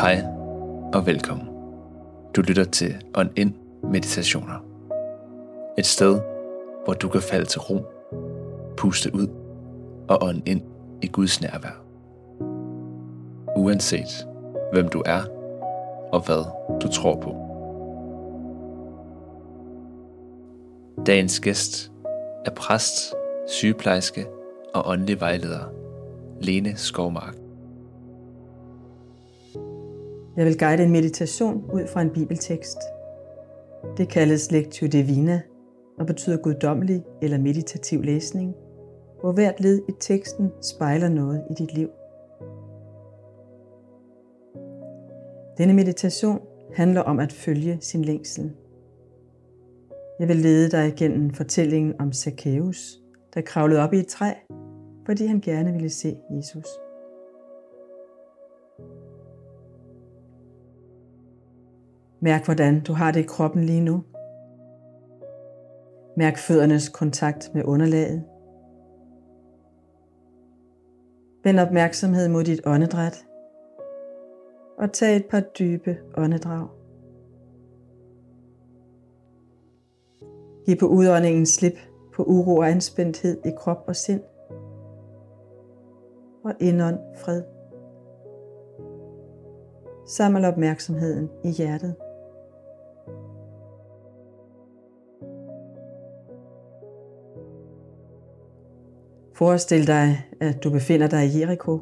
Hej og velkommen. Du lytter til On In Meditationer. Et sted, hvor du kan falde til ro, puste ud og ånde ind i Guds nærvær. Uanset hvem du er og hvad du tror på. Dagens gæst er præst, sygeplejerske og åndelig vejleder Lene Skovmark. Jeg vil guide en meditation ud fra en bibeltekst. Det kaldes Lectio Divina og betyder guddommelig eller meditativ læsning, hvor hvert led i teksten spejler noget i dit liv. Denne meditation handler om at følge sin længsel. Jeg vil lede dig igennem fortællingen om Zacchaeus, der kravlede op i et træ, fordi han gerne ville se Jesus. Mærk, hvordan du har det i kroppen lige nu. Mærk føddernes kontakt med underlaget. Vend opmærksomhed mod dit åndedræt. Og tag et par dybe åndedrag. Giv på udåndingen slip på uro og anspændthed i krop og sind. Og indånd fred. Saml opmærksomheden i hjertet. Forestil dig, at du befinder dig i Jericho.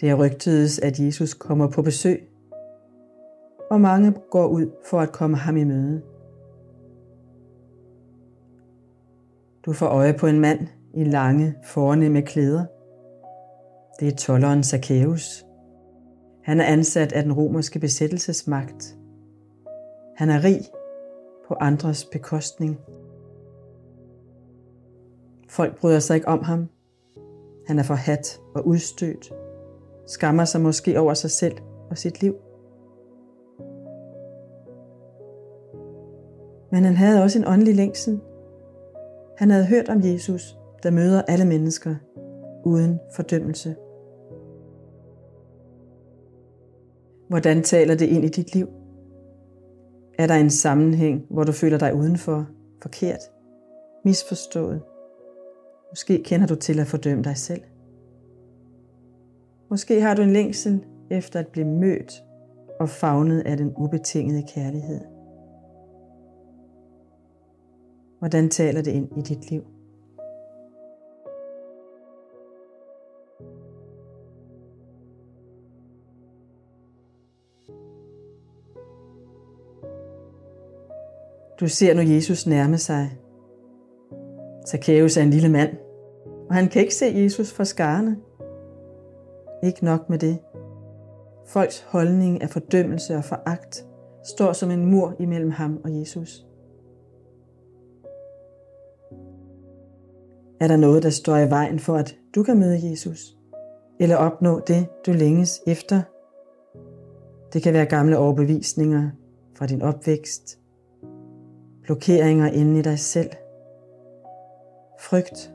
Det er rygtedes, at Jesus kommer på besøg, og mange går ud for at komme ham i møde. Du får øje på en mand i lange, fornemme klæder. Det er tolleren Zacchaeus. Han er ansat af den romerske besættelsesmagt. Han er rig på andres bekostning. Folk bryder sig ikke om ham. Han er forhat og udstødt. Skammer sig måske over sig selv og sit liv. Men han havde også en åndelig længsel. Han havde hørt om Jesus, der møder alle mennesker uden fordømmelse. Hvordan taler det ind i dit liv? Er der en sammenhæng, hvor du føler dig udenfor, forkert, misforstået, Måske kender du til at fordømme dig selv. Måske har du en længsel efter at blive mødt og fagnet af den ubetingede kærlighed. Hvordan taler det ind i dit liv? Du ser nu Jesus nærme sig Zacchaeus er en lille mand, og han kan ikke se Jesus for skarne. Ikke nok med det. Folks holdning af fordømmelse og foragt står som en mur imellem ham og Jesus. Er der noget, der står i vejen for, at du kan møde Jesus? Eller opnå det, du længes efter? Det kan være gamle overbevisninger fra din opvækst, blokeringer inde i dig selv – frygt,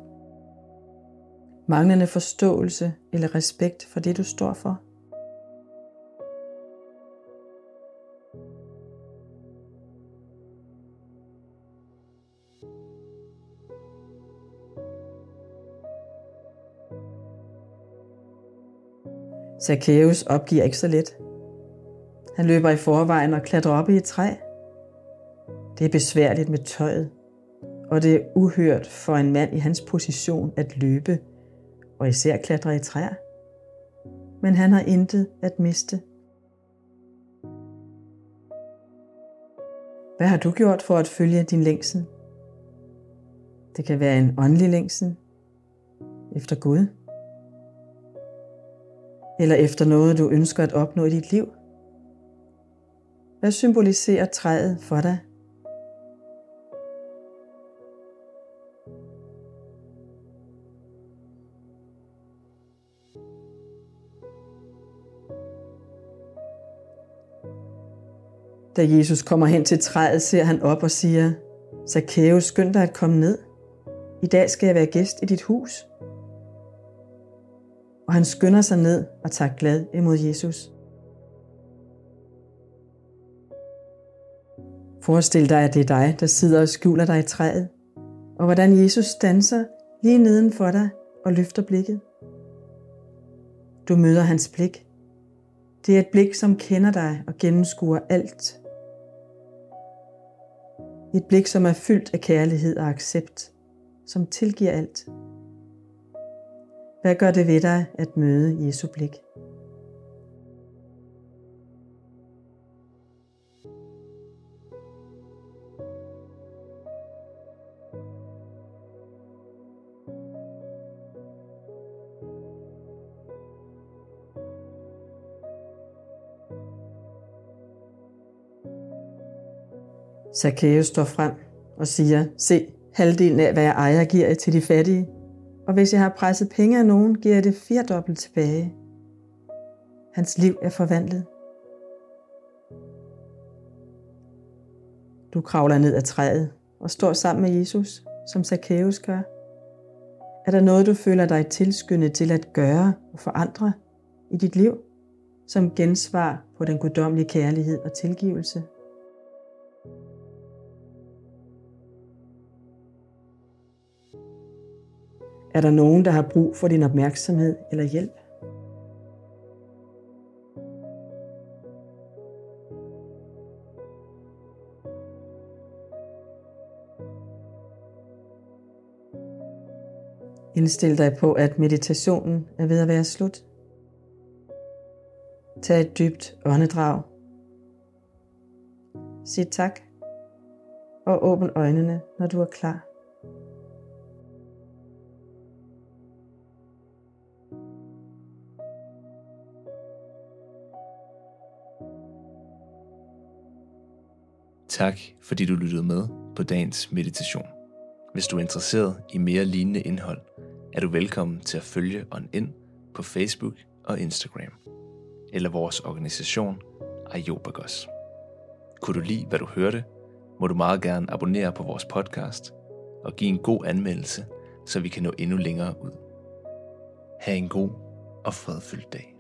manglende forståelse eller respekt for det, du står for. Zacchaeus opgiver ikke så let. Han løber i forvejen og klatrer op i et træ. Det er besværligt med tøjet, og det er uhørt for en mand i hans position at løbe, og især klatre i træer. Men han har intet at miste. Hvad har du gjort for at følge din længsel? Det kan være en åndelig længsel efter Gud. Eller efter noget, du ønsker at opnå i dit liv. Hvad symboliserer træet for dig? Da Jesus kommer hen til træet, ser han op og siger, Zacchaeus, skynd dig at komme ned. I dag skal jeg være gæst i dit hus. Og han skynder sig ned og tager glad imod Jesus. Forestil dig, at det er dig, der sidder og skjuler dig i træet, og hvordan Jesus danser lige neden for dig og løfter blikket. Du møder hans blik. Det er et blik, som kender dig og gennemskuer alt, et blik, som er fyldt af kærlighed og accept, som tilgiver alt. Hvad gør det ved dig at møde Jesu blik? Zacchaeus står frem og siger, se, halvdelen af, hvad jeg ejer, giver jeg til de fattige. Og hvis jeg har presset penge af nogen, giver jeg det firedobbelt tilbage. Hans liv er forvandlet. Du kravler ned ad træet og står sammen med Jesus, som Zacchaeus gør. Er der noget, du føler dig tilskyndet til at gøre og forandre i dit liv, som gensvar på den guddommelige kærlighed og tilgivelse? Er der nogen, der har brug for din opmærksomhed eller hjælp? Indstil dig på, at meditationen er ved at være slut. Tag et dybt åndedrag. Sig tak og åbn øjnene, når du er klar. Tak fordi du lyttede med på dagens meditation. Hvis du er interesseret i mere lignende indhold, er du velkommen til at følge On In på Facebook og Instagram, eller vores organisation Ayobagos. Kunne du lide, hvad du hørte, må du meget gerne abonnere på vores podcast og give en god anmeldelse, så vi kan nå endnu længere ud. Ha' en god og fredfyldt dag.